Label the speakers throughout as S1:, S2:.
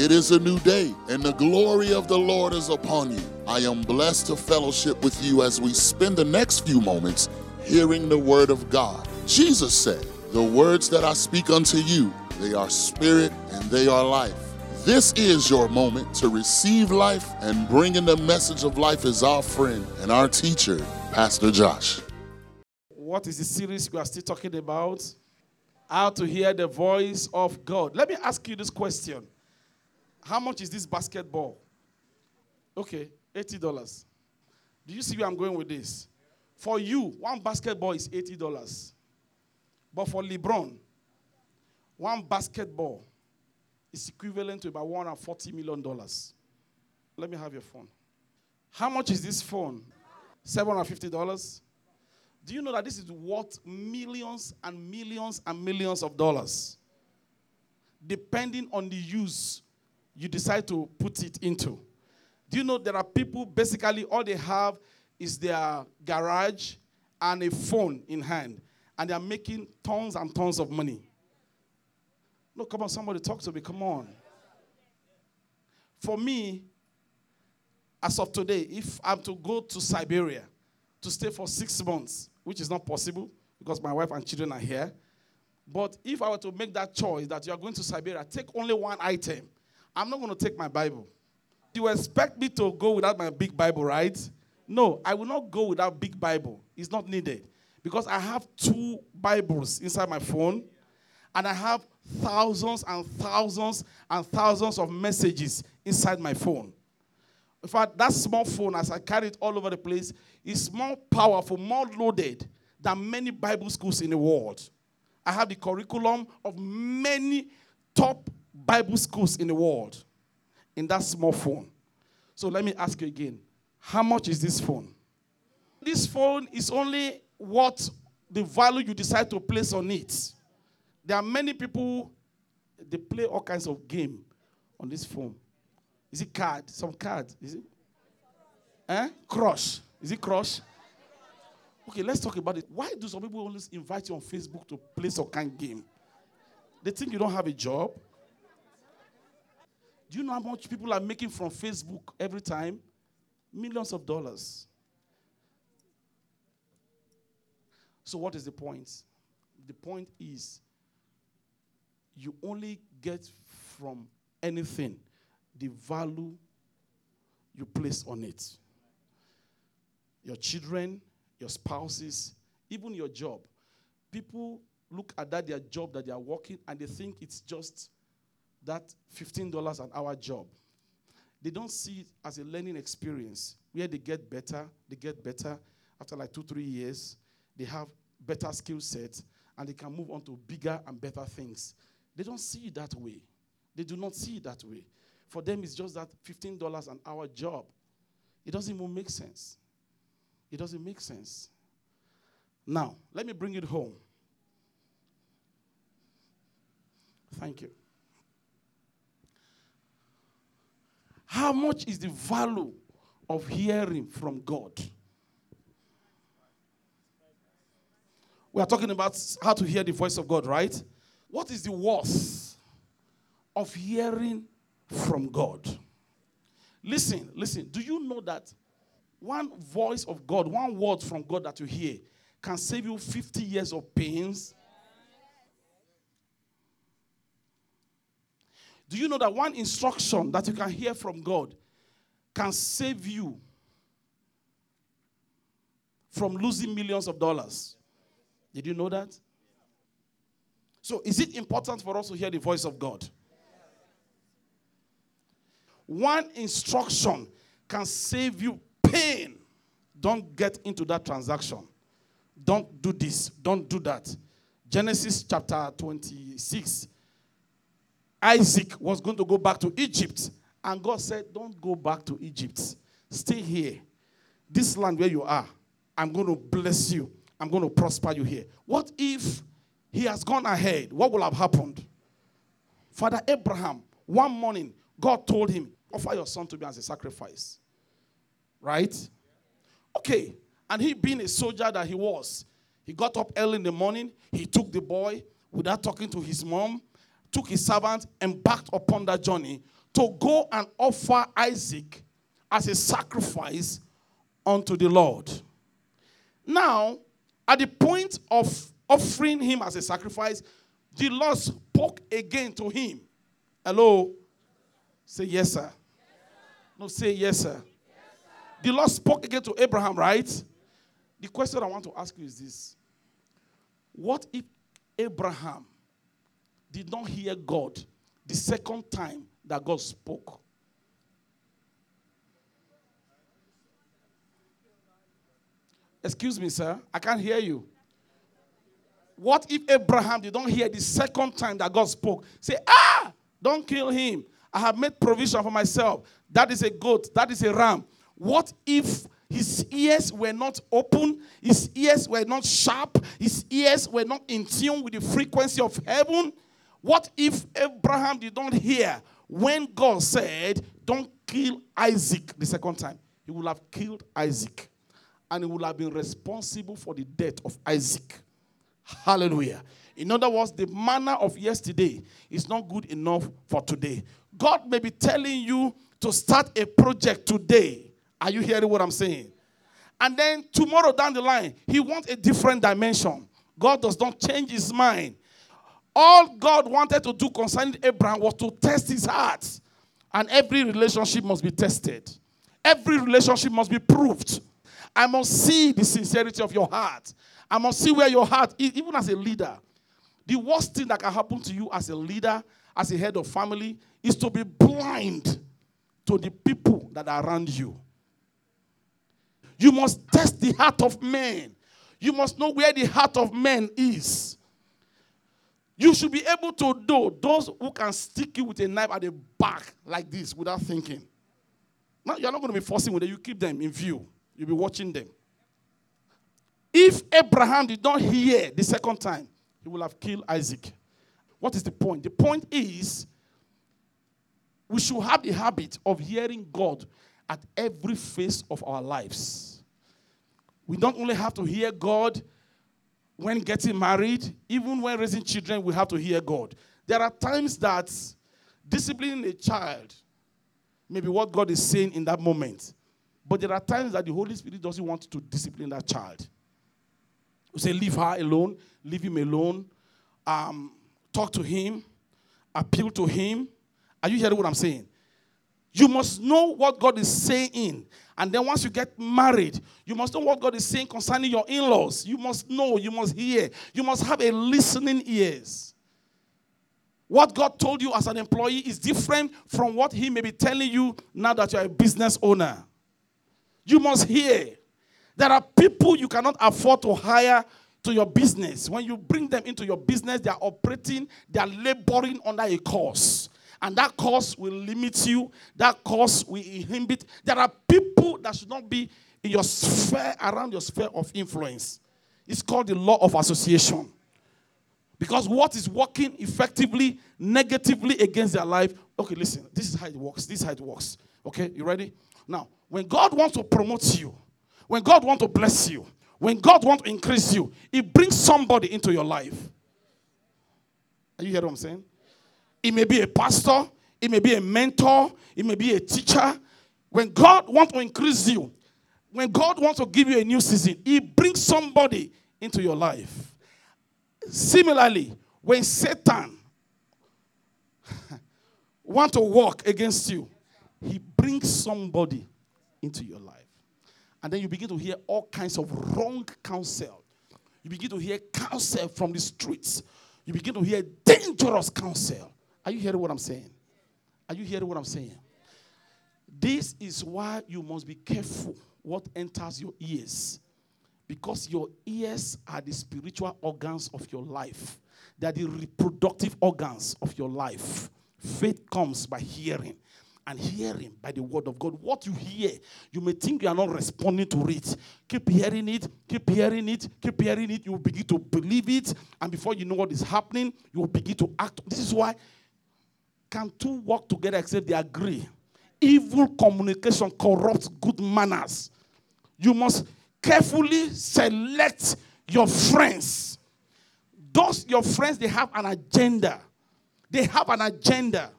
S1: It is a new day, and the glory of the Lord is upon you. I am blessed to fellowship with you as we spend the next few moments hearing the word of God. Jesus said, The words that I speak unto you, they are spirit and they are life. This is your moment to receive life, and bringing the message of life is our friend and our teacher, Pastor Josh.
S2: What is the series we are still talking about? How to hear the voice of God. Let me ask you this question How much is this basketball? Okay, $80. Do you see where I'm going with this? For you, one basketball is $80. But for LeBron, one basketball is equivalent to about $140 million. Let me have your phone. How much is this phone? $750? Do you know that this is worth millions and millions and millions of dollars? Depending on the use you decide to put it into. Do you know there are people basically all they have is their garage and a phone in hand, and they are making tons and tons of money. No, come on, somebody talk to me. Come on. For me, as of today, if I'm to go to Siberia to stay for six months, which is not possible because my wife and children are here, but if I were to make that choice that you are going to Siberia, take only one item. I'm not going to take my Bible. You expect me to go without my big Bible, right? No, I will not go without big Bible. It's not needed because I have two Bibles inside my phone and I have thousands and thousands and thousands of messages inside my phone. In fact, that small phone, as I carry it all over the place, is more powerful, more loaded than many Bible schools in the world. I have the curriculum of many top Bible schools in the world in that small phone. So let me ask you again how much is this phone? This phone is only what the value you decide to place on it. There are many people, they play all kinds of game on this phone. Is it card? Some card? Is it? Eh? Crush. Is it crush? Okay, let's talk about it. Why do some people always invite you on Facebook to play some kind of game? They think you don't have a job. Do you know how much people are making from Facebook every time? Millions of dollars. So, what is the point? The point is you only get from anything the value you place on it. Your children, your spouses, even your job. People look at that their job that they are working and they think it's just that $15 an hour job. They don't see it as a learning experience where they get better, they get better after like two, three years, they have better skill sets, and they can move on to bigger and better things. They don't see it that way. They do not see it that way. For them, it's just that $15 an hour job. It doesn't even make sense. It doesn't make sense. Now, let me bring it home. Thank you. How much is the value of hearing from God? We are talking about how to hear the voice of God, right? What is the worth of hearing from God? Listen, listen. Do you know that one voice of God, one word from God that you hear, can save you 50 years of pains? Do you know that one instruction that you can hear from God can save you from losing millions of dollars? Did you know that? So, is it important for us to hear the voice of God? One instruction can save you pain. Don't get into that transaction. Don't do this. Don't do that. Genesis chapter 26. Isaac was going to go back to Egypt. And God said, Don't go back to Egypt. Stay here. This land where you are, I'm going to bless you. I'm going to prosper you here. What if he has gone ahead? What will have happened? Father Abraham, one morning, God told him, Offer your son to me as a sacrifice. Right? Okay. And he, being a soldier that he was, he got up early in the morning. He took the boy without talking to his mom, took his servant, embarked upon that journey to go and offer Isaac as a sacrifice unto the Lord. Now, at the point of offering him as a sacrifice, the Lord spoke again to him. Hello? Say yes, sir. No, say yes, sir. The Lord spoke again to Abraham, right? The question I want to ask you is this What if Abraham did not hear God the second time that God spoke? Excuse me, sir. I can't hear you. What if Abraham did not hear the second time that God spoke? Say, ah, don't kill him. I have made provision for myself. That is a goat. That is a ram. What if his ears were not open? His ears were not sharp? His ears were not in tune with the frequency of heaven? What if Abraham did not hear when God said, Don't kill Isaac the second time? He would have killed Isaac and he would have been responsible for the death of Isaac. Hallelujah. In other words, the manna of yesterday is not good enough for today. God may be telling you to start a project today. Are you hearing what I'm saying? And then tomorrow down the line, he wants a different dimension. God does not change his mind. All God wanted to do concerning Abraham was to test his heart. And every relationship must be tested, every relationship must be proved. I must see the sincerity of your heart. I must see where your heart is, even as a leader. The worst thing that can happen to you as a leader, as a head of family, is to be blind to the people that are around you. You must test the heart of men. You must know where the heart of men is. You should be able to do those who can stick you with a knife at the back like this without thinking. Now, you're not going to be forcing with it. You keep them in view. You'll be watching them. If Abraham did not hear the second time, he would have killed Isaac. What is the point? The point is we should have the habit of hearing God at every phase of our lives. We don't only have to hear God when getting married, even when raising children, we have to hear God. There are times that disciplining a child may be what God is saying in that moment. But there are times that the Holy Spirit doesn't want to discipline that child. You say, leave her alone, leave him alone, um, talk to him, appeal to him. Are you hearing what I'm saying? You must know what God is saying. And then once you get married, you must know what God is saying concerning your in laws. You must know, you must hear, you must have a listening ears. What God told you as an employee is different from what He may be telling you now that you're a business owner. You must hear. There are people you cannot afford to hire to your business. When you bring them into your business, they are operating, they are laboring under a course. And that course will limit you, that course will inhibit. There are people that should not be in your sphere, around your sphere of influence. It's called the law of association. Because what is working effectively, negatively against their life. Okay, listen, this is how it works. This is how it works. Okay, you ready? Now, when God wants to promote you, when God wants to bless you, when God wants to increase you, He brings somebody into your life. Are you hearing what I'm saying? It may be a pastor, it may be a mentor, it may be a teacher. When God wants to increase you, when God wants to give you a new season, He brings somebody into your life. Similarly, when Satan wants to work against you, he brings somebody into your life. And then you begin to hear all kinds of wrong counsel. You begin to hear counsel from the streets. You begin to hear dangerous counsel. Are you hearing what I'm saying? Are you hearing what I'm saying? This is why you must be careful what enters your ears. Because your ears are the spiritual organs of your life, they are the reproductive organs of your life. Faith comes by hearing, and hearing by the word of God. What you hear, you may think you are not responding to it. Keep hearing it, keep hearing it, keep hearing it. You will begin to believe it, and before you know what is happening, you will begin to act. This is why can two work together except they agree? Evil communication corrupts good manners. You must carefully select your friends. Those your friends, they have an agenda. They have an agenda.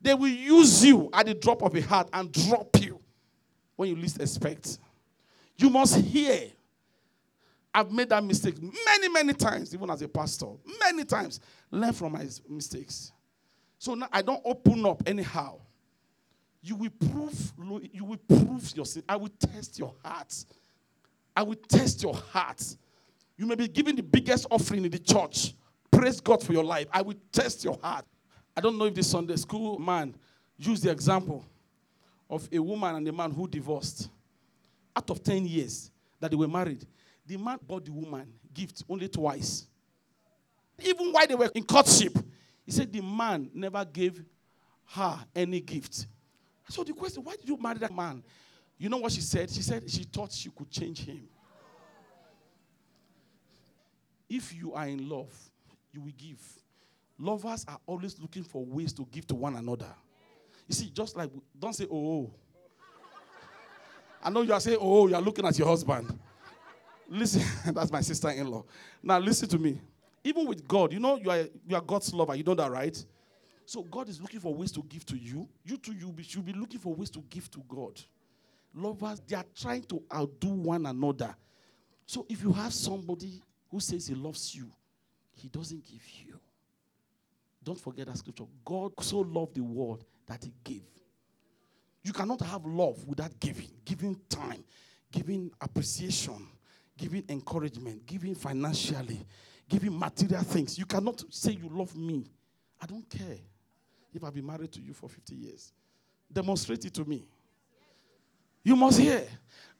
S2: They will use you at the drop of a hat and drop you when you least expect. You must hear. I've made that mistake many, many times, even as a pastor. Many times. Learn from my mistakes. So now I don't open up anyhow. You will prove, you will prove yourself. I will test your heart. I will test your heart. You may be giving the biggest offering in the church. Praise God for your life. I will test your heart. I don't know if the Sunday school man used the example of a woman and a man who divorced. Out of 10 years that they were married, the man bought the woman gift only twice. Even while they were in courtship, he said the man never gave her any gift. So the question, why did you marry that man? You know what she said? She said she thought she could change him. If you are in love, you will give. Lovers are always looking for ways to give to one another. You see, just like, don't say, oh. oh. I know you are saying, oh, oh you are looking at your husband. Listen, that's my sister in law. Now, listen to me. Even with God, you know, you are, you are God's lover. You know that, right? So, God is looking for ways to give to you. You too, you should be looking for ways to give to God. Lovers, they are trying to outdo one another. So, if you have somebody who says he loves you, he doesn't give you. Don't forget that scripture. God so loved the world that he gave. You cannot have love without giving, giving time, giving appreciation, giving encouragement, giving financially, giving material things. You cannot say you love me. I don't care if I've been married to you for 50 years. Demonstrate it to me. You must hear.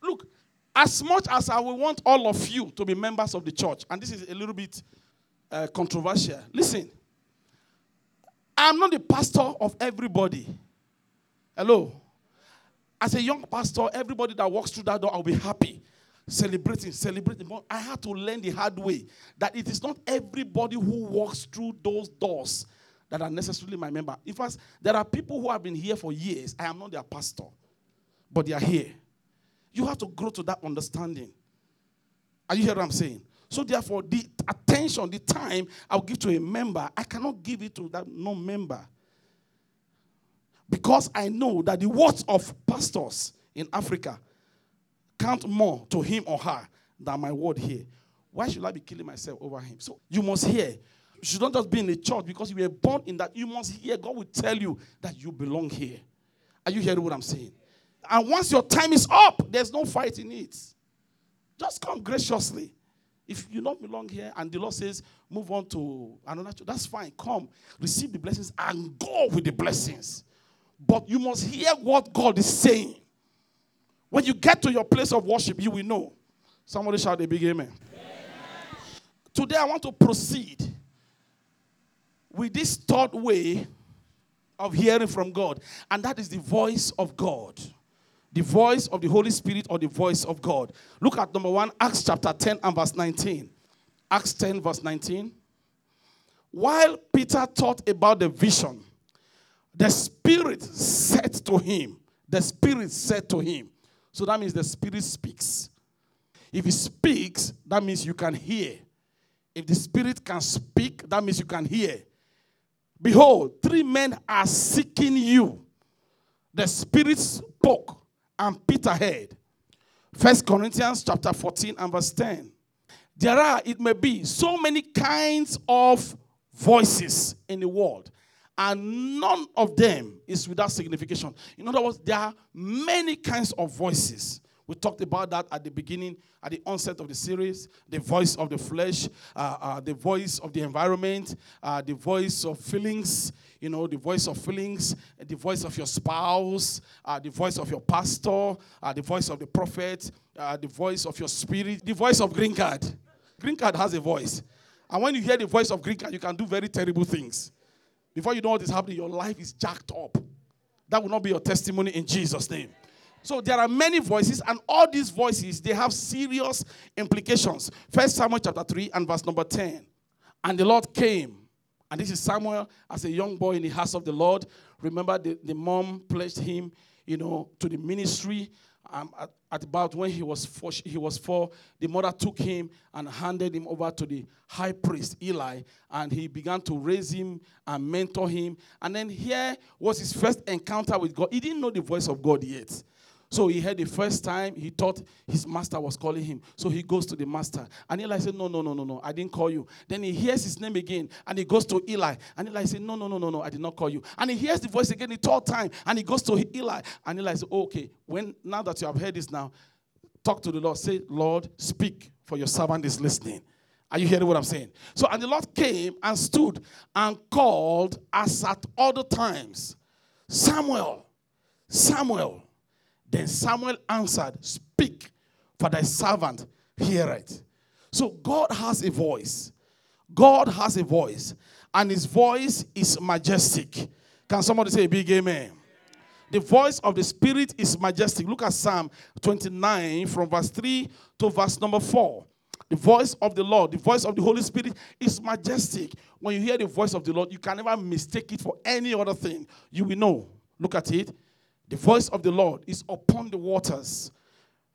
S2: Look, as much as I will want all of you to be members of the church, and this is a little bit uh, controversial, listen. I'm not the pastor of everybody. Hello. As a young pastor, everybody that walks through that door, I'll be happy, celebrating, celebrating. But I had to learn the hard way that it is not everybody who walks through those doors that are necessarily my member. In fact, there are people who have been here for years. I am not their pastor, but they are here. You have to grow to that understanding. Are you hearing what I'm saying? So therefore, the attention, the time I'll give to a member, I cannot give it to that non-member. Because I know that the words of pastors in Africa count more to him or her than my word here. Why should I be killing myself over him? So you must hear. You should not just be in the church because you were born in that. You must hear. God will tell you that you belong here. Are you hearing what I'm saying? And once your time is up, there's no fight in it. Just come graciously. If you don't belong here and the Lord says, move on to another church, that's fine. Come, receive the blessings and go with the blessings. But you must hear what God is saying. When you get to your place of worship, you will know. Somebody shout a big amen. amen. Today, I want to proceed with this third way of hearing from God, and that is the voice of God the voice of the Holy Spirit or the voice of God. Look at number one, Acts chapter 10 and verse 19. Acts 10, verse 19. While Peter thought about the vision, the Spirit said to him, the Spirit said to him. So that means the Spirit speaks. If He speaks, that means you can hear. If the Spirit can speak, that means you can hear. Behold, three men are seeking you. The Spirit spoke and Peter heard. First Corinthians chapter 14 and verse 10. There are, it may be, so many kinds of voices in the world, and none of them is without signification. In other words, there are many kinds of voices. We talked about that at the beginning, at the onset of the series the voice of the flesh, uh, uh, the voice of the environment, uh, the voice of feelings, you know, the voice of feelings, the voice of your spouse, uh, the voice of your pastor, uh, the voice of the prophet, uh, the voice of your spirit, the voice of green card. Green card has a voice. And when you hear the voice of green card, you can do very terrible things. Before you know what is happening, your life is jacked up. That will not be your testimony in Jesus' name. So there are many voices, and all these voices they have serious implications. First Samuel chapter 3 and verse number 10. And the Lord came and this is Samuel as a young boy in the house of the Lord. Remember, the, the mom pledged him, you know, to the ministry. Um, at, at about when he was four, he was four, the mother took him and handed him over to the high priest Eli, and he began to raise him and mentor him. And then here was his first encounter with God. He didn't know the voice of God yet. So he heard the first time, he thought his master was calling him. So he goes to the master. And Eli said, No, no, no, no, no, I didn't call you. Then he hears his name again and he goes to Eli. And Eli said, No, no, no, no, no, I did not call you. And he hears the voice again the third time and he goes to Eli. And Eli said, Okay, when now that you have heard this now, talk to the Lord. Say, Lord, speak, for your servant is listening. Are you hearing what I'm saying? So, and the Lord came and stood and called as at other times Samuel, Samuel. Then Samuel answered, Speak, for thy servant heareth. So God has a voice. God has a voice, and his voice is majestic. Can somebody say a big amen? The voice of the Spirit is majestic. Look at Psalm 29 from verse 3 to verse number 4. The voice of the Lord, the voice of the Holy Spirit is majestic. When you hear the voice of the Lord, you can never mistake it for any other thing. You will know. Look at it. The voice of the Lord is upon the waters.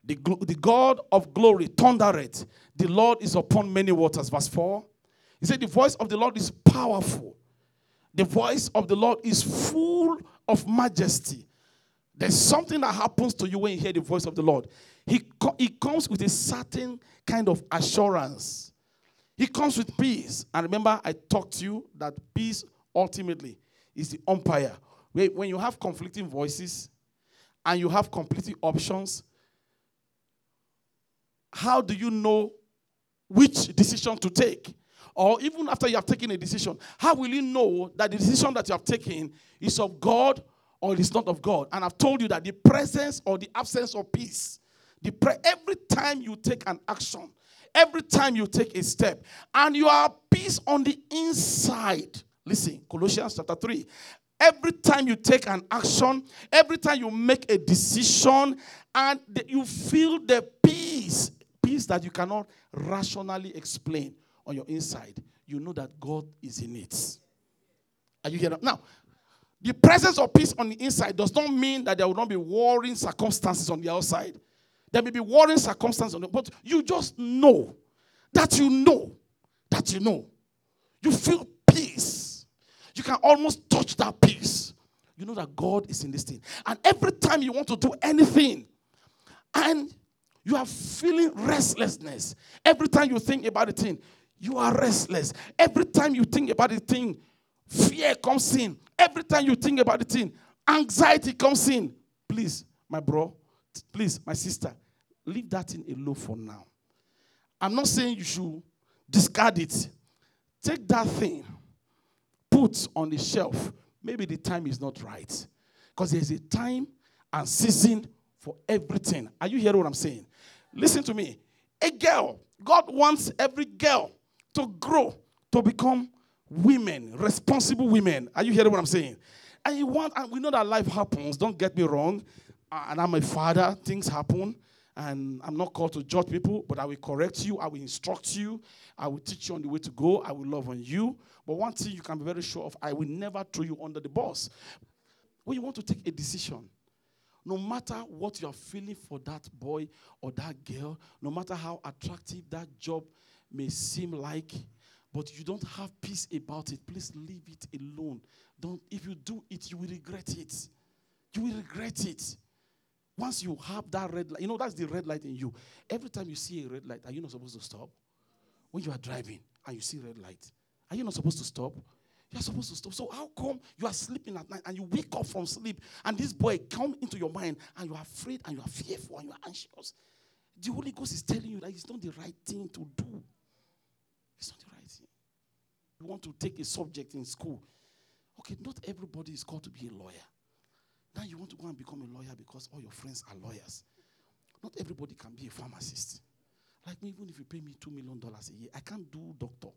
S2: The, the God of glory thundereth. The Lord is upon many waters. Verse 4. He said, The voice of the Lord is powerful. The voice of the Lord is full of majesty. There's something that happens to you when you hear the voice of the Lord. He, he comes with a certain kind of assurance. He comes with peace. And remember, I talked to you that peace ultimately is the umpire when you have conflicting voices and you have conflicting options, how do you know which decision to take? Or even after you have taken a decision, how will you know that the decision that you have taken is of God or is not of God? And I've told you that the presence or the absence of peace, the pre- every time you take an action, every time you take a step, and you are peace on the inside. Listen, Colossians chapter 3. Every time you take an action, every time you make a decision, and you feel the peace, peace that you cannot rationally explain on your inside, you know that God is in it. Are you hearing? Now, the presence of peace on the inside does not mean that there will not be warring circumstances on the outside. There may be warring circumstances, on the, but you just know that you know that you know. You feel peace you can almost touch that peace. You know that God is in this thing. And every time you want to do anything, and you are feeling restlessness, every time you think about the thing, you are restless. Every time you think about the thing, fear comes in. Every time you think about the thing, anxiety comes in. Please, my bro, please, my sister, leave that thing alone for now. I'm not saying you should discard it. Take that thing put on the shelf, maybe the time is not right. Because there's a time and season for everything. Are you hearing what I'm saying? Listen to me. A girl, God wants every girl to grow, to become women, responsible women. Are you hearing what I'm saying? And you want, and we know that life happens, don't get me wrong. And I'm a father, things happen. And I'm not called to judge people, but I will correct you, I will instruct you, I will teach you on the way to go, I will love on you. But one thing you can be very sure of I will never throw you under the bus. When you want to take a decision, no matter what you're feeling for that boy or that girl, no matter how attractive that job may seem like, but you don't have peace about it, please leave it alone. Don't if you do it, you will regret it. You will regret it. Once you have that red light, you know that's the red light in you. Every time you see a red light, are you not supposed to stop? When you are driving and you see red light, are you not supposed to stop? You're supposed to stop. So how come you are sleeping at night and you wake up from sleep and this boy come into your mind and you are afraid and you are fearful and you are anxious? The Holy Ghost is telling you that it's not the right thing to do. It's not the right thing. You want to take a subject in school. Okay, not everybody is called to be a lawyer. Now you want to go and become a lawyer because all your friends are lawyers. Not everybody can be a pharmacist. Like me, even if you pay me $2 million a year, I can't do doctor.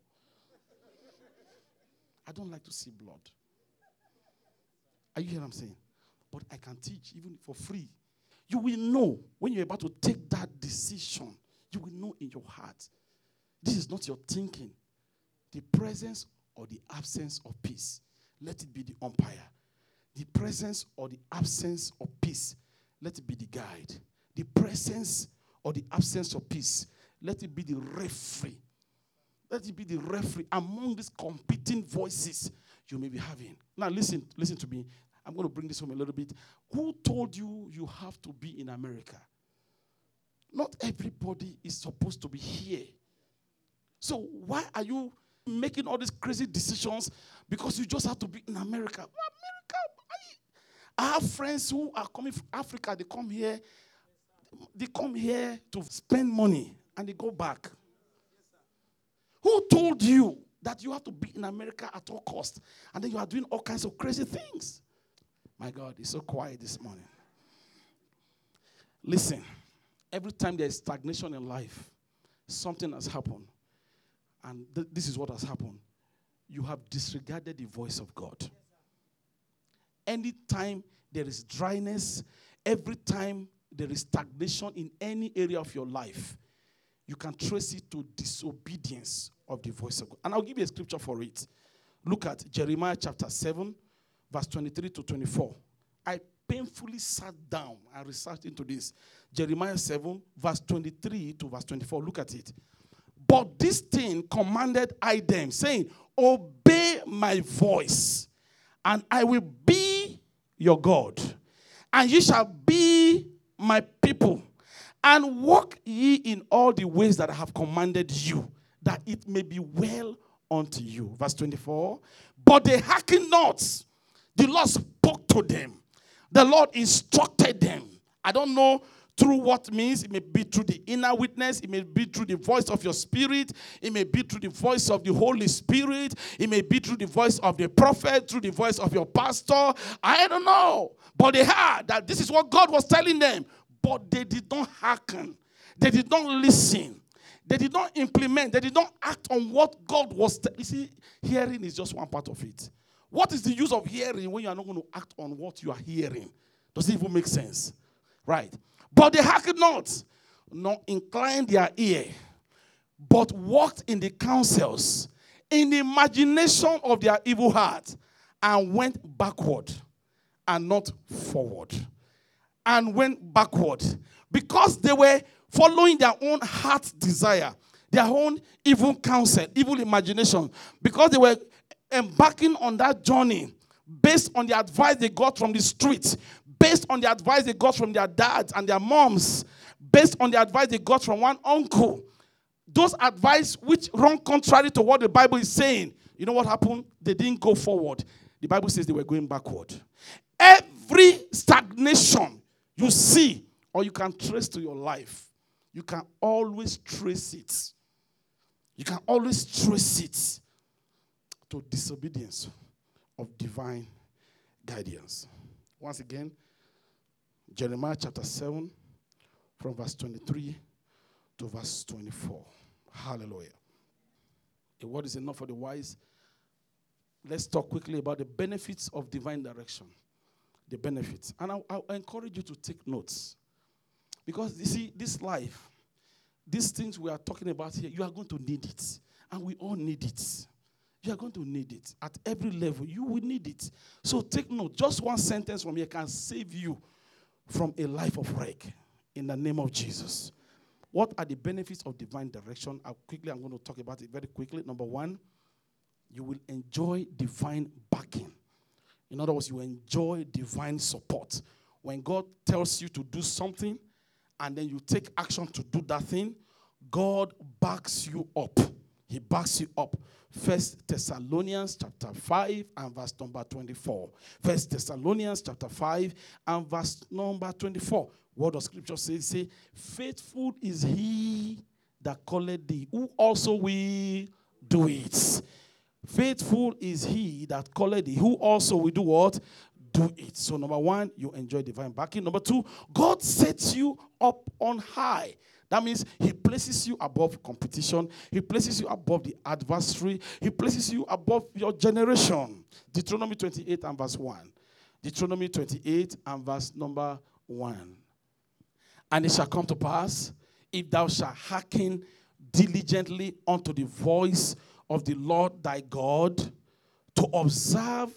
S2: I don't like to see blood. Are you hearing what I'm saying? But I can teach even for free. You will know when you're about to take that decision, you will know in your heart. This is not your thinking. The presence or the absence of peace. Let it be the umpire. The presence or the absence of peace. Let it be the guide. the presence or the absence of peace. Let it be the referee. Let it be the referee among these competing voices you may be having. Now, listen, listen to me. I'm going to bring this home a little bit. Who told you you have to be in America? Not everybody is supposed to be here. So, why are you making all these crazy decisions because you just have to be in America? America, I friends who are coming from Africa, they come here, they come here to spend money and they go back. Who told you that you have to be in America at all cost and then you are doing all kinds of crazy things? My God, it's so quiet this morning. Listen, every time there is stagnation in life, something has happened. And th- this is what has happened. You have disregarded the voice of God. Anytime there is dryness, every time there is stagnation in any area of your life, you can trace it to disobedience of the voice of God. And I'll give you a scripture for it. Look at Jeremiah chapter 7, verse 23 to 24. I painfully sat down and researched into this. Jeremiah 7, verse 23 to verse 24. Look at it. But this thing commanded I them, saying, Obey my voice, and I will be your God, and ye shall be my people, and walk ye in all the ways that I have commanded you, that it may be well unto you. Verse 24. But they hearkened not. The Lord spoke to them. The Lord instructed them. I don't know through what means. It may be through the inner witness. It may be through the voice of your spirit. It may be through the voice of the Holy Spirit. It may be through the voice of the prophet, through the voice of your pastor. I don't know. But they heard that this is what God was telling them. But they did not hearken. They did not listen. They did not implement. They did not act on what God was. T- you see, hearing is just one part of it. What is the use of hearing when you are not going to act on what you are hearing? Does it even make sense? Right. But they hearkened not, nor inclined their ear, but walked in the counsels, in the imagination of their evil heart, and went backward and not forward. And went backward because they were following their own heart's desire, their own evil counsel, evil imagination, because they were embarking on that journey based on the advice they got from the streets, based on the advice they got from their dads and their moms, based on the advice they got from one uncle. Those advice which run contrary to what the Bible is saying. You know what happened? They didn't go forward. The Bible says they were going backward. Every stagnation you see or you can trace to your life, you can always trace it. You can always trace it to disobedience of divine guidance. Once again, Jeremiah chapter 7, from verse 23 to verse 24. Hallelujah. A word is enough for the wise. Let's talk quickly about the benefits of divine direction. The benefits. And I, I encourage you to take notes. Because you see, this life, these things we are talking about here, you are going to need it. And we all need it. You are going to need it. At every level, you will need it. So take note. Just one sentence from here can save you from a life of wreck in the name of Jesus. What are the benefits of divine direction? I'll quickly, I'm going to talk about it very quickly. Number one, you will enjoy divine backing. In other words, you enjoy divine support. When God tells you to do something and then you take action to do that thing, God backs you up. He backs you up. First Thessalonians chapter 5 and verse number 24. First Thessalonians chapter 5 and verse number 24. What does scripture say? Say, faithful is he that calleth thee, who also will do it. Faithful is he that calleth thee, who also will do what? Do it. So, number one, you enjoy divine backing. Number two, God sets you up on high. That means He places you above competition, He places you above the adversary, He places you above your generation. Deuteronomy 28 and verse 1. Deuteronomy 28 and verse number 1. And it shall come to pass, if thou shalt hearken diligently unto the voice of the Lord thy God, to observe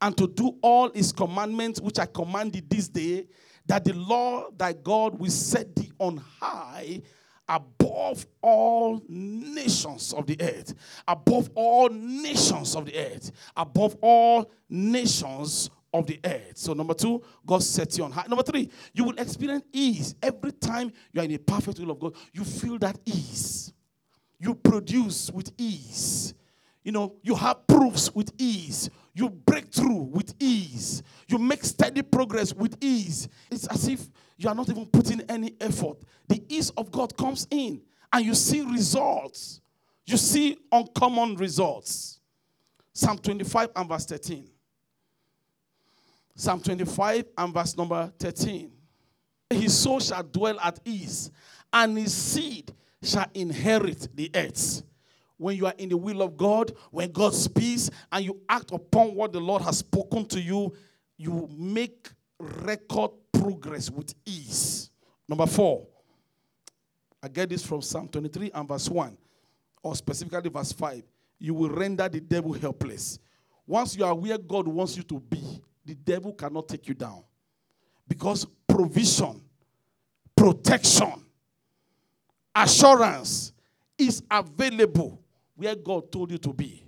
S2: and to do all his commandments which I command thee this day, that the Lord thy God will set thee on high above all nations of the earth, above all nations of the earth, above all nations of the earth. So, number two, God sets you on high. Number three, you will experience ease. Every time you are in a perfect will of God, you feel that ease. You produce with ease. You know, you have proofs with ease. You break through with ease. You make steady progress with ease. It's as if you are not even putting any effort. The ease of God comes in and you see results. You see uncommon results. Psalm 25 and verse 13. Psalm 25 and verse number 13. His soul shall dwell at ease, and his seed shall inherit the earth. When you are in the will of God, when God speaks, and you act upon what the Lord has spoken to you, you make record progress with ease. Number four, I get this from Psalm 23 and verse 1, or specifically verse 5. You will render the devil helpless. Once you are where God wants you to be, the devil cannot take you down. Because provision, protection, assurance is available where God told you to be.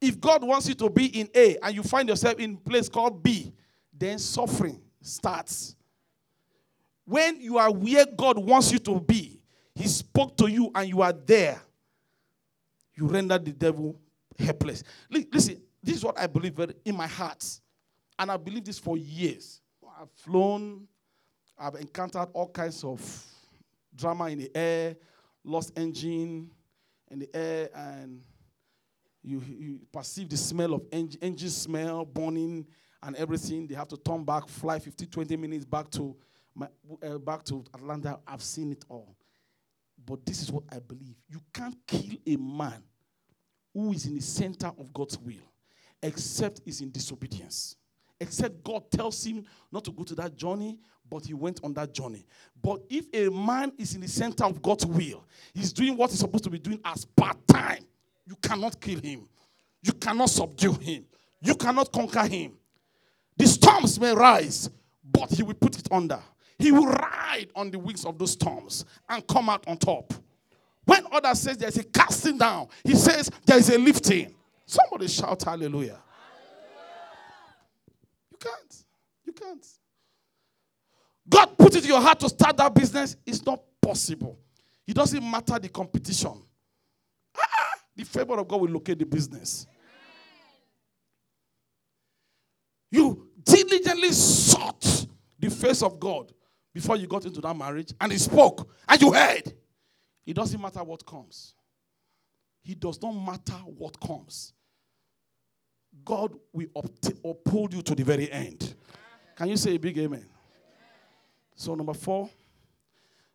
S2: If God wants you to be in A and you find yourself in place called B, then suffering starts. When you are where God wants you to be, He spoke to you and you are there, you render the devil helpless. Listen, this is what I believe in my heart. And I believe this for years. I've flown, I've encountered all kinds of drama in the air, lost engine in the air, and you, you perceive the smell of engine, engine smell, burning, and everything. They have to turn back, fly 50, 20 minutes back to, my, uh, back to Atlanta. I've seen it all. But this is what I believe. You can't kill a man who is in the center of God's will except is in disobedience. Except God tells him not to go to that journey, but he went on that journey. But if a man is in the center of God's will, he's doing what he's supposed to be doing as part time, you cannot kill him. You cannot subdue him. You cannot conquer him. The storms may rise, but he will put it under. He will ride on the wings of those storms and come out on top. When others says there's a casting down, he says there is a lifting. Somebody shout hallelujah. You can't. You can't. God put it in your heart to start that business. It's not possible. It doesn't matter the competition. Ah, the favor of God will locate the business. You diligently sought the face of God before you got into that marriage, and He spoke, and you heard. It doesn't matter what comes. It does not matter what comes. God will uphold you to the very end. Can you say a big amen? So, number four,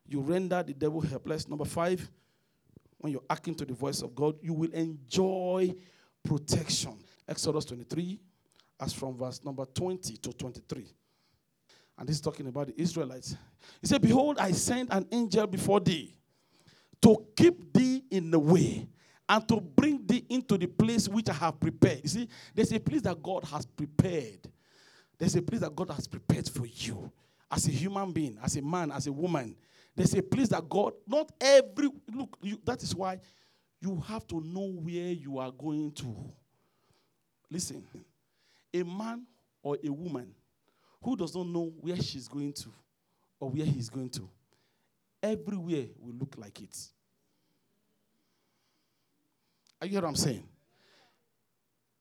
S2: you render the devil helpless. Number five, when you're acting to the voice of God, you will enjoy protection. Exodus 23, as from verse number 20 to 23. And this is talking about the Israelites. He said, Behold, I send an angel before thee to keep thee in the way and to bring thee into the place which I have prepared. You see, there's a place that God has prepared. There's a place that God has prepared for you as a human being, as a man, as a woman. There's a place that God, not every, look, you, that is why you have to know where you are going to. Listen, a man or a woman who does not know where she's going to or where he's going to, everywhere will look like it. Are you hear what I'm saying?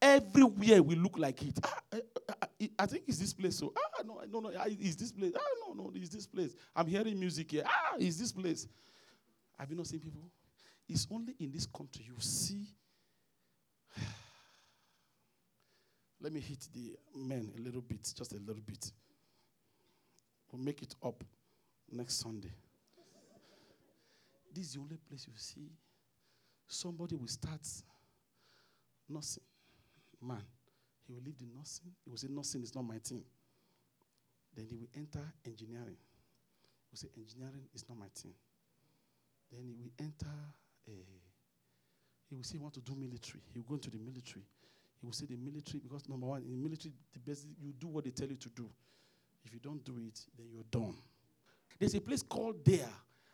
S2: Everywhere we look like it. Ah, I, I, I, think it's this place. So ah no no no ah, is this place. Ah no no it's this place. I'm hearing music here. Ah is this place. Have you not seen people? It's only in this country you see. Let me hit the men a little bit, just a little bit. We'll make it up next Sunday. This is the only place you see somebody will start nursing. Man, he will leave the nursing. He will say, Nursing is not my thing. Then he will enter engineering. He will say, Engineering is not my thing. Then he will enter a. He will say, he want to do military. He will go into the military. He will say, The military, because number one, in the military, the best, you do what they tell you to do. If you don't do it, then you're done. There's a place called there.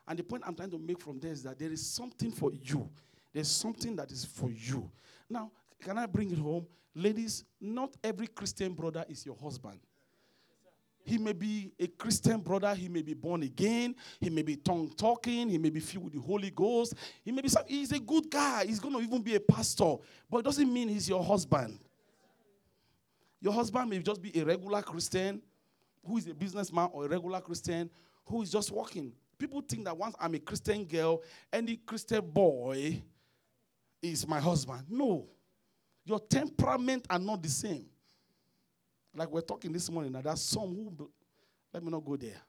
S2: And the point I'm trying to make from there is that there is something for you. There's something that is for you. Now, can I bring it home? Ladies, not every Christian brother is your husband. He may be a Christian brother. He may be born again. He may be tongue talking. He may be filled with the Holy Ghost. He may be. He's a good guy. He's going to even be a pastor. But it doesn't mean he's your husband. Your husband may just be a regular Christian who is a businessman or a regular Christian who is just working. People think that once I'm a Christian girl, any Christian boy is my husband. No. Your temperament are not the same. Like we're talking this morning, now there's some who, let me not go there.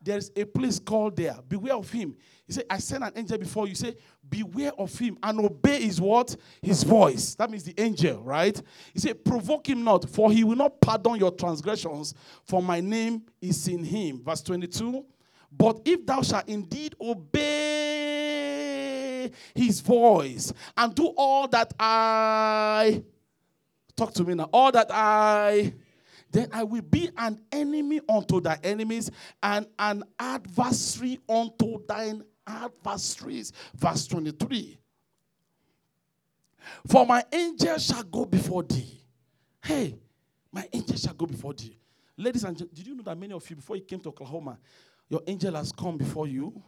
S2: There's a place called there. Beware of him. He said, I sent an angel before you. Say, beware of him and obey his what? His voice. That means the angel, right? He said, provoke him not, for he will not pardon your transgressions, for my name is in him. Verse 22. But if thou shalt indeed obey his voice and do all that I talk to me now, all that I then I will be an enemy unto thy enemies and an adversary unto thine adversaries. Verse 23. For my angel shall go before thee. Hey, my angel shall go before thee. Ladies and gentlemen, did you know that many of you, before you came to Oklahoma, your angel has come before you?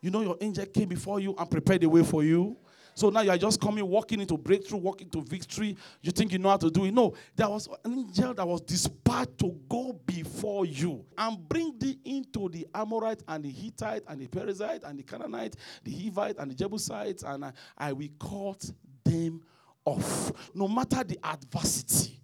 S2: You know, your angel came before you and prepared the way for you. So now you are just coming, walking into breakthrough, walking to victory. You think you know how to do it. No, there was an angel that was dispatched to go before you and bring thee into the Amorite and the Hittite and the Perizzite and the Canaanite, the Hivite and the Jebusites, and I, I will cut them off. No matter the adversity,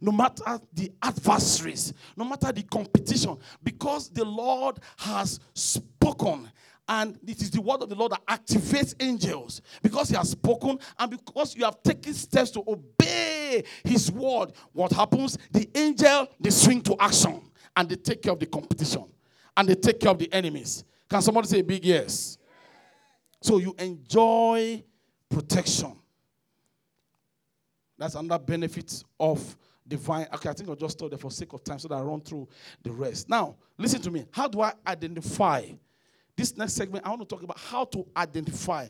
S2: no matter the adversaries, no matter the competition, because the Lord has spoken and it is the word of the Lord that activates angels because He has spoken and because you have taken steps to obey His word. What happens? The angel they swing to action and they take care of the competition and they take care of the enemies. Can somebody say big yes? So you enjoy protection. That's another benefit of divine. Okay, I think I'll just stop there for sake of time so that I run through the rest. Now, listen to me. How do I identify this next segment, I want to talk about how to identify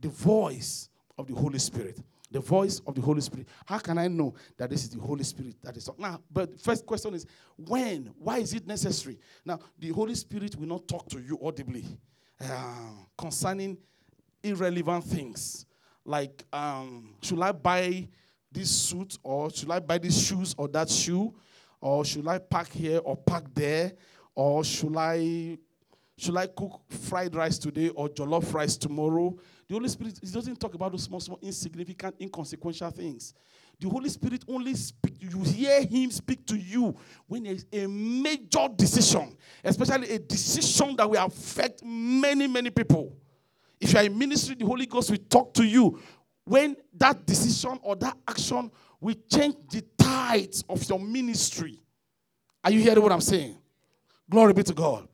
S2: the voice of the Holy Spirit. The voice of the Holy Spirit. How can I know that this is the Holy Spirit that is talking? Now, but first question is when? Why is it necessary? Now, the Holy Spirit will not talk to you audibly uh, concerning irrelevant things like um, should I buy this suit or should I buy these shoes or that shoe or should I park here or park there or should I should I cook fried rice today or jollof rice tomorrow? The Holy Spirit he doesn't talk about those small, small, insignificant, inconsequential things. The Holy Spirit only speak. You hear Him speak to you when there's a major decision, especially a decision that will affect many, many people. If you are in ministry, the Holy Ghost will talk to you when that decision or that action will change the tides of your ministry. Are you hearing what I'm saying? Glory be to God.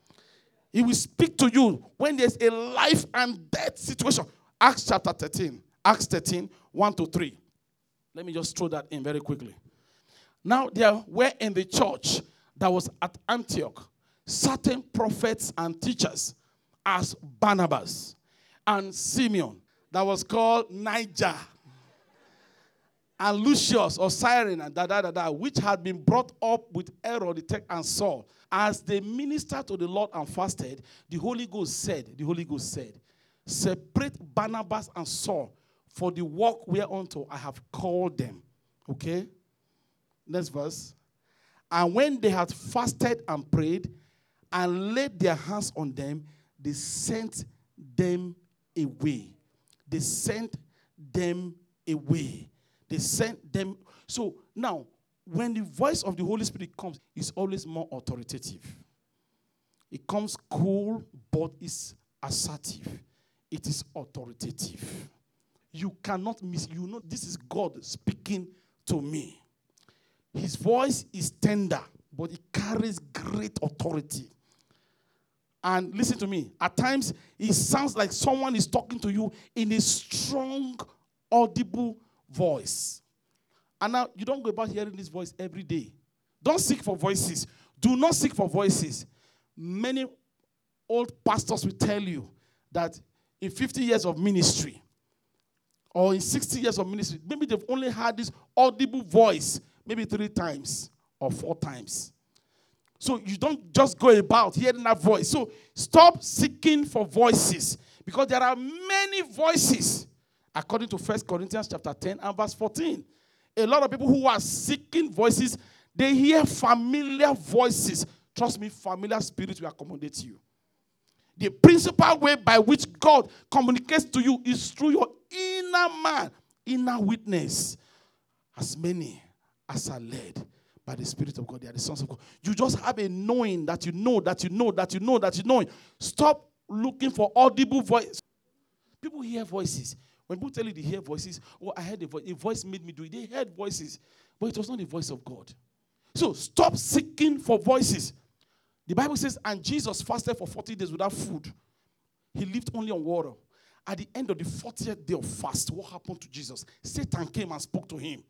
S2: He will speak to you when there's a life and death situation. Acts chapter 13. Acts 13, 1 to 3. Let me just throw that in very quickly. Now, there were in the church that was at Antioch certain prophets and teachers as Barnabas and Simeon that was called Niger and Lucius or Cyrene and da da da da, which had been brought up with Herod the tetrarch and Saul. As they ministered to the Lord and fasted, the Holy Ghost said, the Holy Ghost said, separate Barnabas and Saul for the work whereunto I have called them. Okay? Next verse. And when they had fasted and prayed and laid their hands on them, they sent them away. They sent them away. They sent them. So now, when the voice of the Holy Spirit comes, it's always more authoritative. It comes cool, but it's assertive. It is authoritative. You cannot miss. You know, this is God speaking to me. His voice is tender, but it carries great authority. And listen to me. At times, it sounds like someone is talking to you in a strong, audible voice. And now you don't go about hearing this voice every day. Don't seek for voices. Do not seek for voices. Many old pastors will tell you that in 50 years of ministry or in 60 years of ministry, maybe they've only had this audible voice maybe three times or four times. So you don't just go about hearing that voice. So stop seeking for voices because there are many voices according to First Corinthians chapter 10 and verse 14. A lot of people who are seeking voices, they hear familiar voices. Trust me, familiar spirits will accommodate you. The principal way by which God communicates to you is through your inner man, inner witness. As many as are led by the Spirit of God, they are the sons of God. You just have a knowing that you know, that you know, that you know, that you know. Stop looking for audible voice. People hear voices. When people tell you they hear voices, oh, I heard a voice, a voice made me do it. They heard voices, but it was not the voice of God. So stop seeking for voices. The Bible says, and Jesus fasted for 40 days without food. He lived only on water. At the end of the 40th day of fast, what happened to Jesus? Satan came and spoke to him.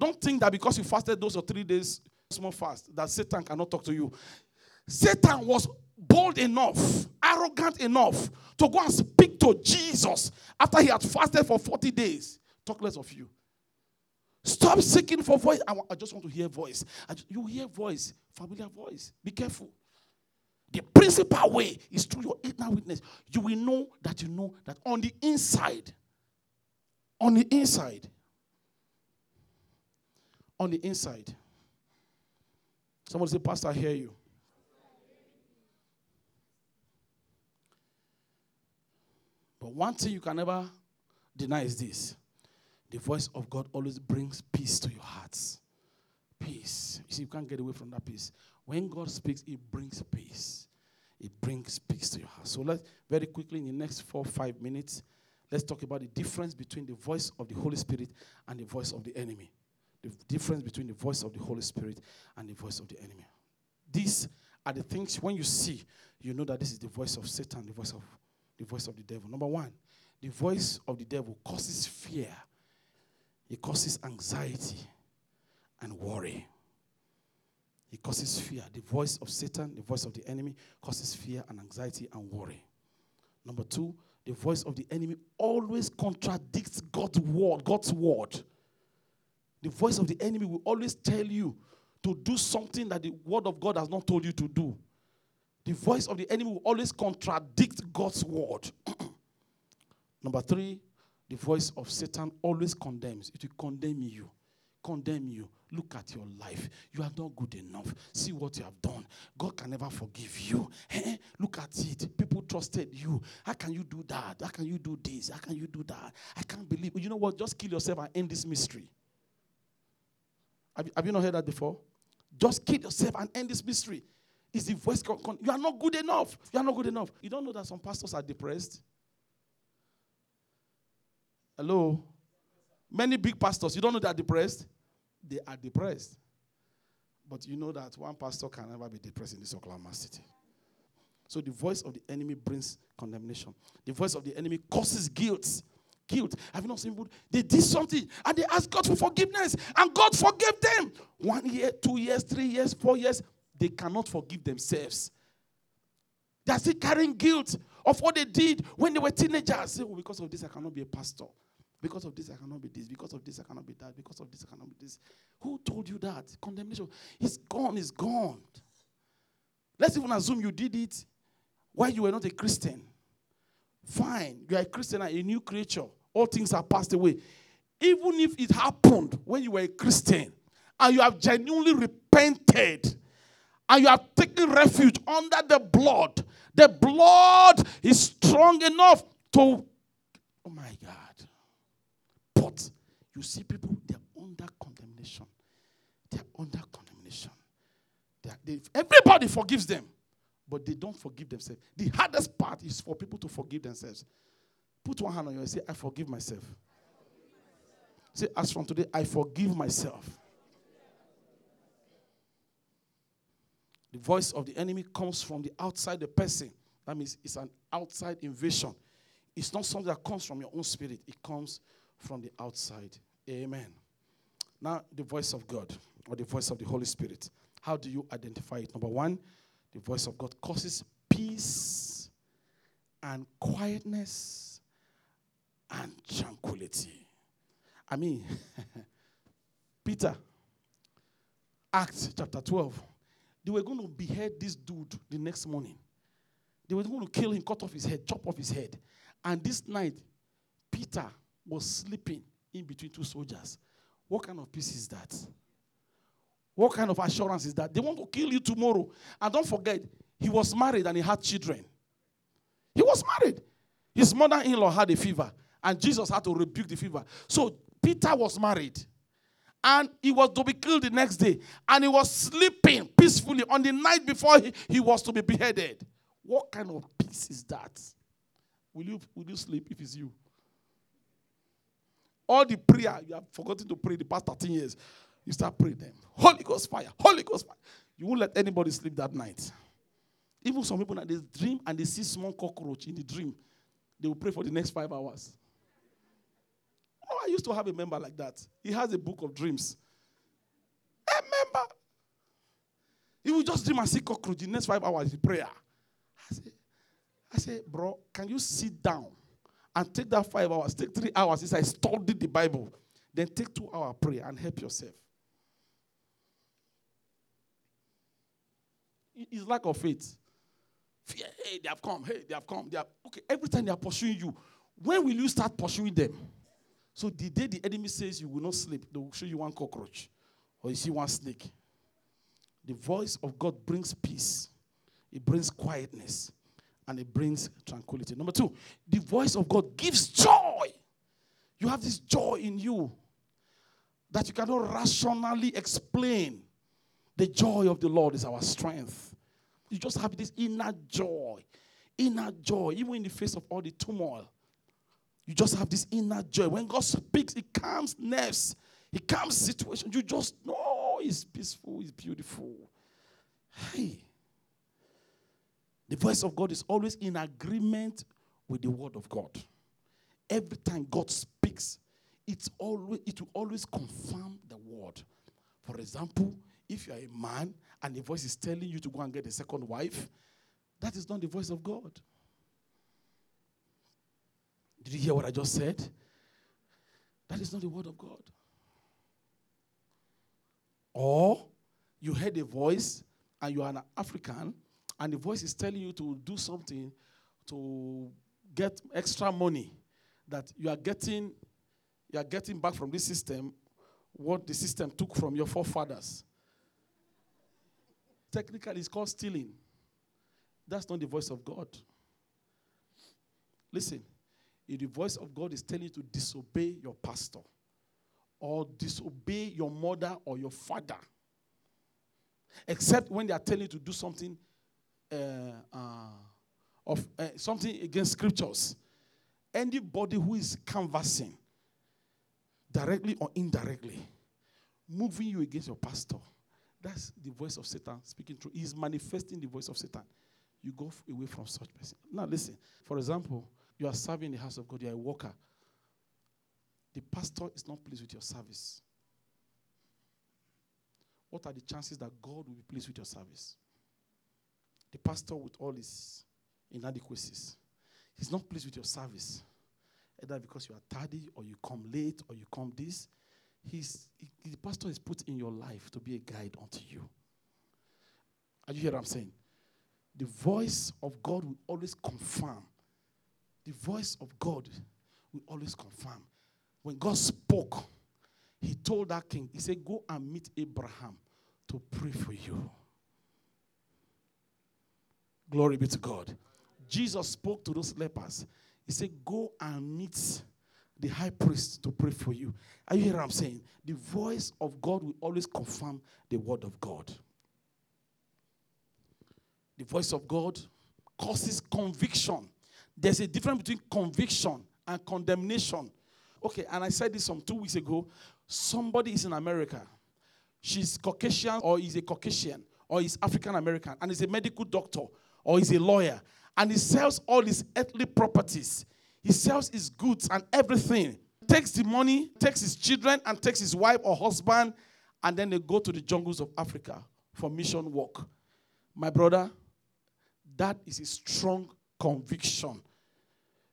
S2: Don't think that because you fasted those or three days small fast, that Satan cannot talk to you. Satan was bold enough, arrogant enough to go and speak to Jesus after he had fasted for 40 days. Talk less of you. Stop seeking for voice. I, just want to hear voice. Just, you hear voice, familiar voice. Be careful. The principal way is through your inner witness. You will know that you know that on the inside, on the inside, on the inside. Somebody say, Pastor, I hear you. But one thing you can never deny is this the voice of God always brings peace to your hearts. Peace. You see, you can't get away from that peace. When God speaks, it brings peace. It brings peace to your heart. So let's very quickly in the next four, five minutes, let's talk about the difference between the voice of the Holy Spirit and the voice of the enemy. The difference between the voice of the Holy Spirit and the voice of the enemy. These are the things when you see, you know that this is the voice of Satan, the voice of the voice of the devil. Number one, the voice of the devil causes fear, it causes anxiety and worry. It causes fear. The voice of Satan, the voice of the enemy, causes fear and anxiety and worry. Number two, the voice of the enemy always contradicts God's word. God's word. The voice of the enemy will always tell you to do something that the word of God has not told you to do. The voice of the enemy will always contradict God's word. Number three, the voice of Satan always condemns. It will condemn you. Condemn you. Look at your life. You are not good enough. See what you have done. God can never forgive you. Eh? Look at it. People trusted you. How can you do that? How can you do this? How can you do that? I can't believe. You know what? Just kill yourself and end this mystery. Have you, have you not heard that before? Just kill yourself and end this mystery. Is the voice con- con- you are not good enough. You are not good enough. You don't know that some pastors are depressed. Hello, many big pastors. You don't know they are depressed. They are depressed. But you know that one pastor can never be depressed in this Oklahoma city. So the voice of the enemy brings condemnation. The voice of the enemy causes guilt. Guilt. Have you not seen? They did something and they asked God for forgiveness, and God forgave them. One year, two years, three years, four years they cannot forgive themselves. They're still carrying guilt of what they did when they were teenagers. Say, oh, because of this, I cannot be a pastor. Because of this, I cannot be this. Because of this, I cannot be that. Because of this, I cannot be this. Who told you that? Condemnation. It's gone, it's gone. Let's even assume you did it while you were not a Christian. Fine, you are a Christian a new creature. All things are passed away. Even if it happened when you were a Christian and you have genuinely repented, and you have taken refuge under the blood, the blood is strong enough to. Oh my God. But you see, people, they're under condemnation. They're under condemnation. They, everybody forgives them, but they don't forgive themselves. The hardest part is for people to forgive themselves. Put one hand on you and say, I forgive myself. Say, as from today, I forgive myself. The voice of the enemy comes from the outside the person. That means it's an outside invasion. It's not something that comes from your own spirit, it comes from the outside. Amen. Now, the voice of God. or the voice of the Holy Spirit. How do you identify it? Number one, the voice of God causes peace and quietness and tranquility. I mean, Peter, Acts chapter 12, they were going to behead this dude the next morning. They were going to kill him, cut off his head, chop off his head. And this night, Peter was sleeping in between two soldiers. What kind of peace is that? What kind of assurance is that? They want to kill you tomorrow. And don't forget, he was married and he had children. He was married. His mother in law had a fever, and Jesus had to rebuke the fever. So Peter was married, and he was to be killed the next day, and he was sleeping peacefully on the night before he, he was to be beheaded. What kind of peace is that? Will you, will you sleep if it's you? All the prayer you have forgotten to pray the past 13 years, you start praying them. Holy Ghost fire, Holy Ghost fire. You won't let anybody sleep that night. Even some people that they dream and they see small cockroach in the dream, they will pray for the next five hours. Used to have a member like that. He has a book of dreams. A member. He will just dream and see cockroach the next five hours in prayer. I say, I say, bro, can you sit down and take that five hours, take three hours since I studied the Bible, then take two hour prayer and help yourself. It's lack of faith. Fear, hey, they have come, hey, they have come, they have okay. Every time they are pursuing you, when will you start pursuing them? So the day the enemy says you will not sleep, they will show you one cockroach or you see one snake. The voice of God brings peace, it brings quietness, and it brings tranquility. Number two, the voice of God gives joy. You have this joy in you that you cannot rationally explain. The joy of the Lord is our strength. You just have this inner joy, inner joy, even in the face of all the turmoil. You just have this inner joy. When God speaks, it calms nerves, it calms situations. You just know oh, it's peaceful, it's beautiful. Hey. The voice of God is always in agreement with the word of God. Every time God speaks, it's always, it will always confirm the word. For example, if you are a man and the voice is telling you to go and get a second wife, that is not the voice of God. Did you hear what I just said? That is not the word of God. Or you heard a voice and you are an African and the voice is telling you to do something to get extra money that you are getting you are getting back from this system what the system took from your forefathers technically it's called stealing that's not the voice of god listen if the voice of god is telling you to disobey your pastor or disobey your mother or your father except when they are telling you to do something uh, uh, of uh, something against scriptures. Anybody who is canvassing, directly or indirectly, moving you against your pastor, that's the voice of Satan speaking through. He's manifesting the voice of Satan. You go away from such person. Now, listen. For example, you are serving the house of God. You are a worker. The pastor is not pleased with your service. What are the chances that God will be pleased with your service? the pastor with all his inadequacies. He's not pleased with your service. Either because you are tardy or you come late or you come this. He's, he, the pastor is put in your life to be a guide unto you. Are you hear what I'm saying? The voice of God will always confirm. The voice of God will always confirm. When God spoke, he told that king, he said, Go and meet Abraham to pray for you. Glory be to God. Jesus spoke to those lepers. He said, Go and meet the high priest to pray for you. Are you hearing what I'm saying? The voice of God will always confirm the word of God. The voice of God causes conviction. There's a difference between conviction and condemnation. Okay, and I said this some two weeks ago. Somebody is in America. She's Caucasian or is a Caucasian or is African American and is a medical doctor or he's a lawyer and he sells all his earthly properties. He sells his goods and everything. Takes the money, takes his children, and takes his wife or husband and then they go to the jungles of Africa for mission work. My brother, that is a strong conviction.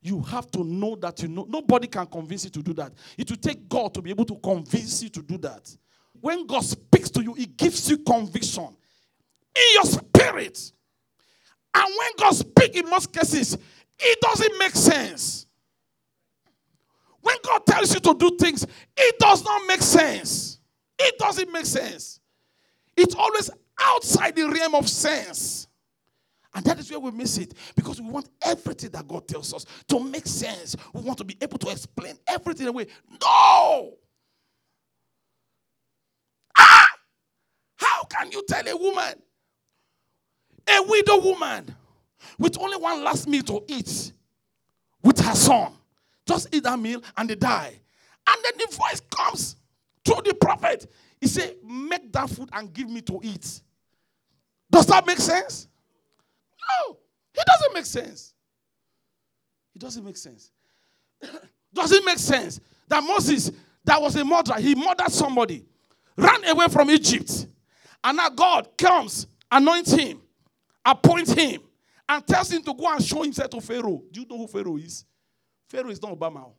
S2: You have to know that you know. Nobody can convince you to do that. It will take God to be able to convince you to do that. When God speaks to you, He gives you conviction in your spirit. And when God speaks, in most cases, it doesn't make sense. When God tells you to do things, it does not make sense. It doesn't make sense. It's always outside the realm of sense. And that is where we miss it because we want everything that God tells us to make sense. We want to be able to explain everything away. No! Ah! How can you tell a woman, a widow woman, with only one last meal to eat with her son, just eat that meal and they die? And then the voice comes to the prophet. He said, Make that food and give me to eat. Does that make sense? No, it doesn't make sense. It doesn't make sense. does it make sense that Moses, that was a murderer, he murdered somebody, ran away from Egypt, and now God comes, anoints him, appoints him, and tells him to go and show himself to Pharaoh. Do you know who Pharaoh is? Pharaoh is not Obama.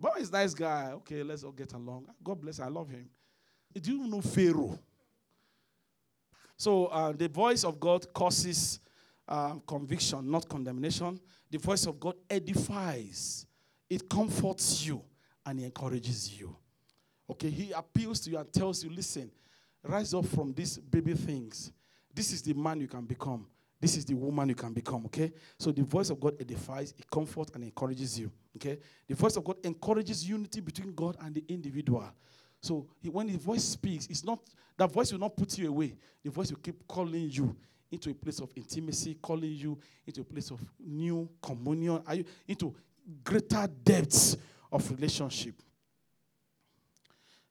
S2: Obama is a nice guy. Okay, let's all get along. God bless. I love him. Do you know Pharaoh? So uh, the voice of God causes uh, conviction, not condemnation. The voice of God edifies, it comforts you, and encourages you. Okay, He appeals to you and tells you, listen, rise up from these baby things. This is the man you can become. This is the woman you can become, okay? So the voice of God edifies, it comforts, and encourages you, okay? The voice of God encourages unity between God and the individual. So he, when the voice speaks, it's not that voice will not put you away. The voice will keep calling you into a place of intimacy, calling you into a place of new communion, are you into greater depths of relationship.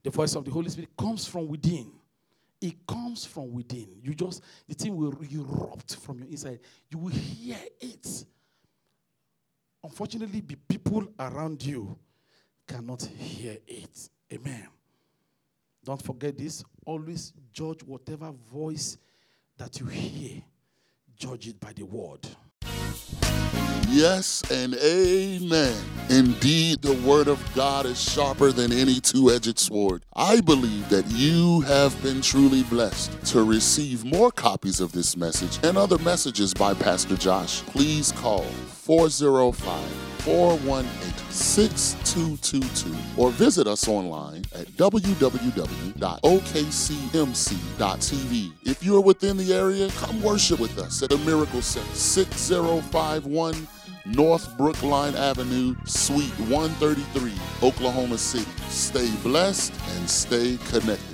S2: The voice of the Holy Spirit comes from within. It comes from within. You just the thing will erupt from your inside. You will hear it. Unfortunately, the people around you cannot hear it. Amen. Don't forget this. Always judge whatever voice that you hear, judge it by the word.
S1: Yes and amen. Indeed, the word of God is sharper than any two edged sword. I believe that you have been truly blessed. To receive more copies of this message and other messages by Pastor Josh, please call 405 418 6222 or visit us online at www.okcmc.tv. If you're within the area, come worship with us at the Miracle Center, 6051 North Brookline Avenue, Suite 133, Oklahoma City. Stay blessed and stay connected.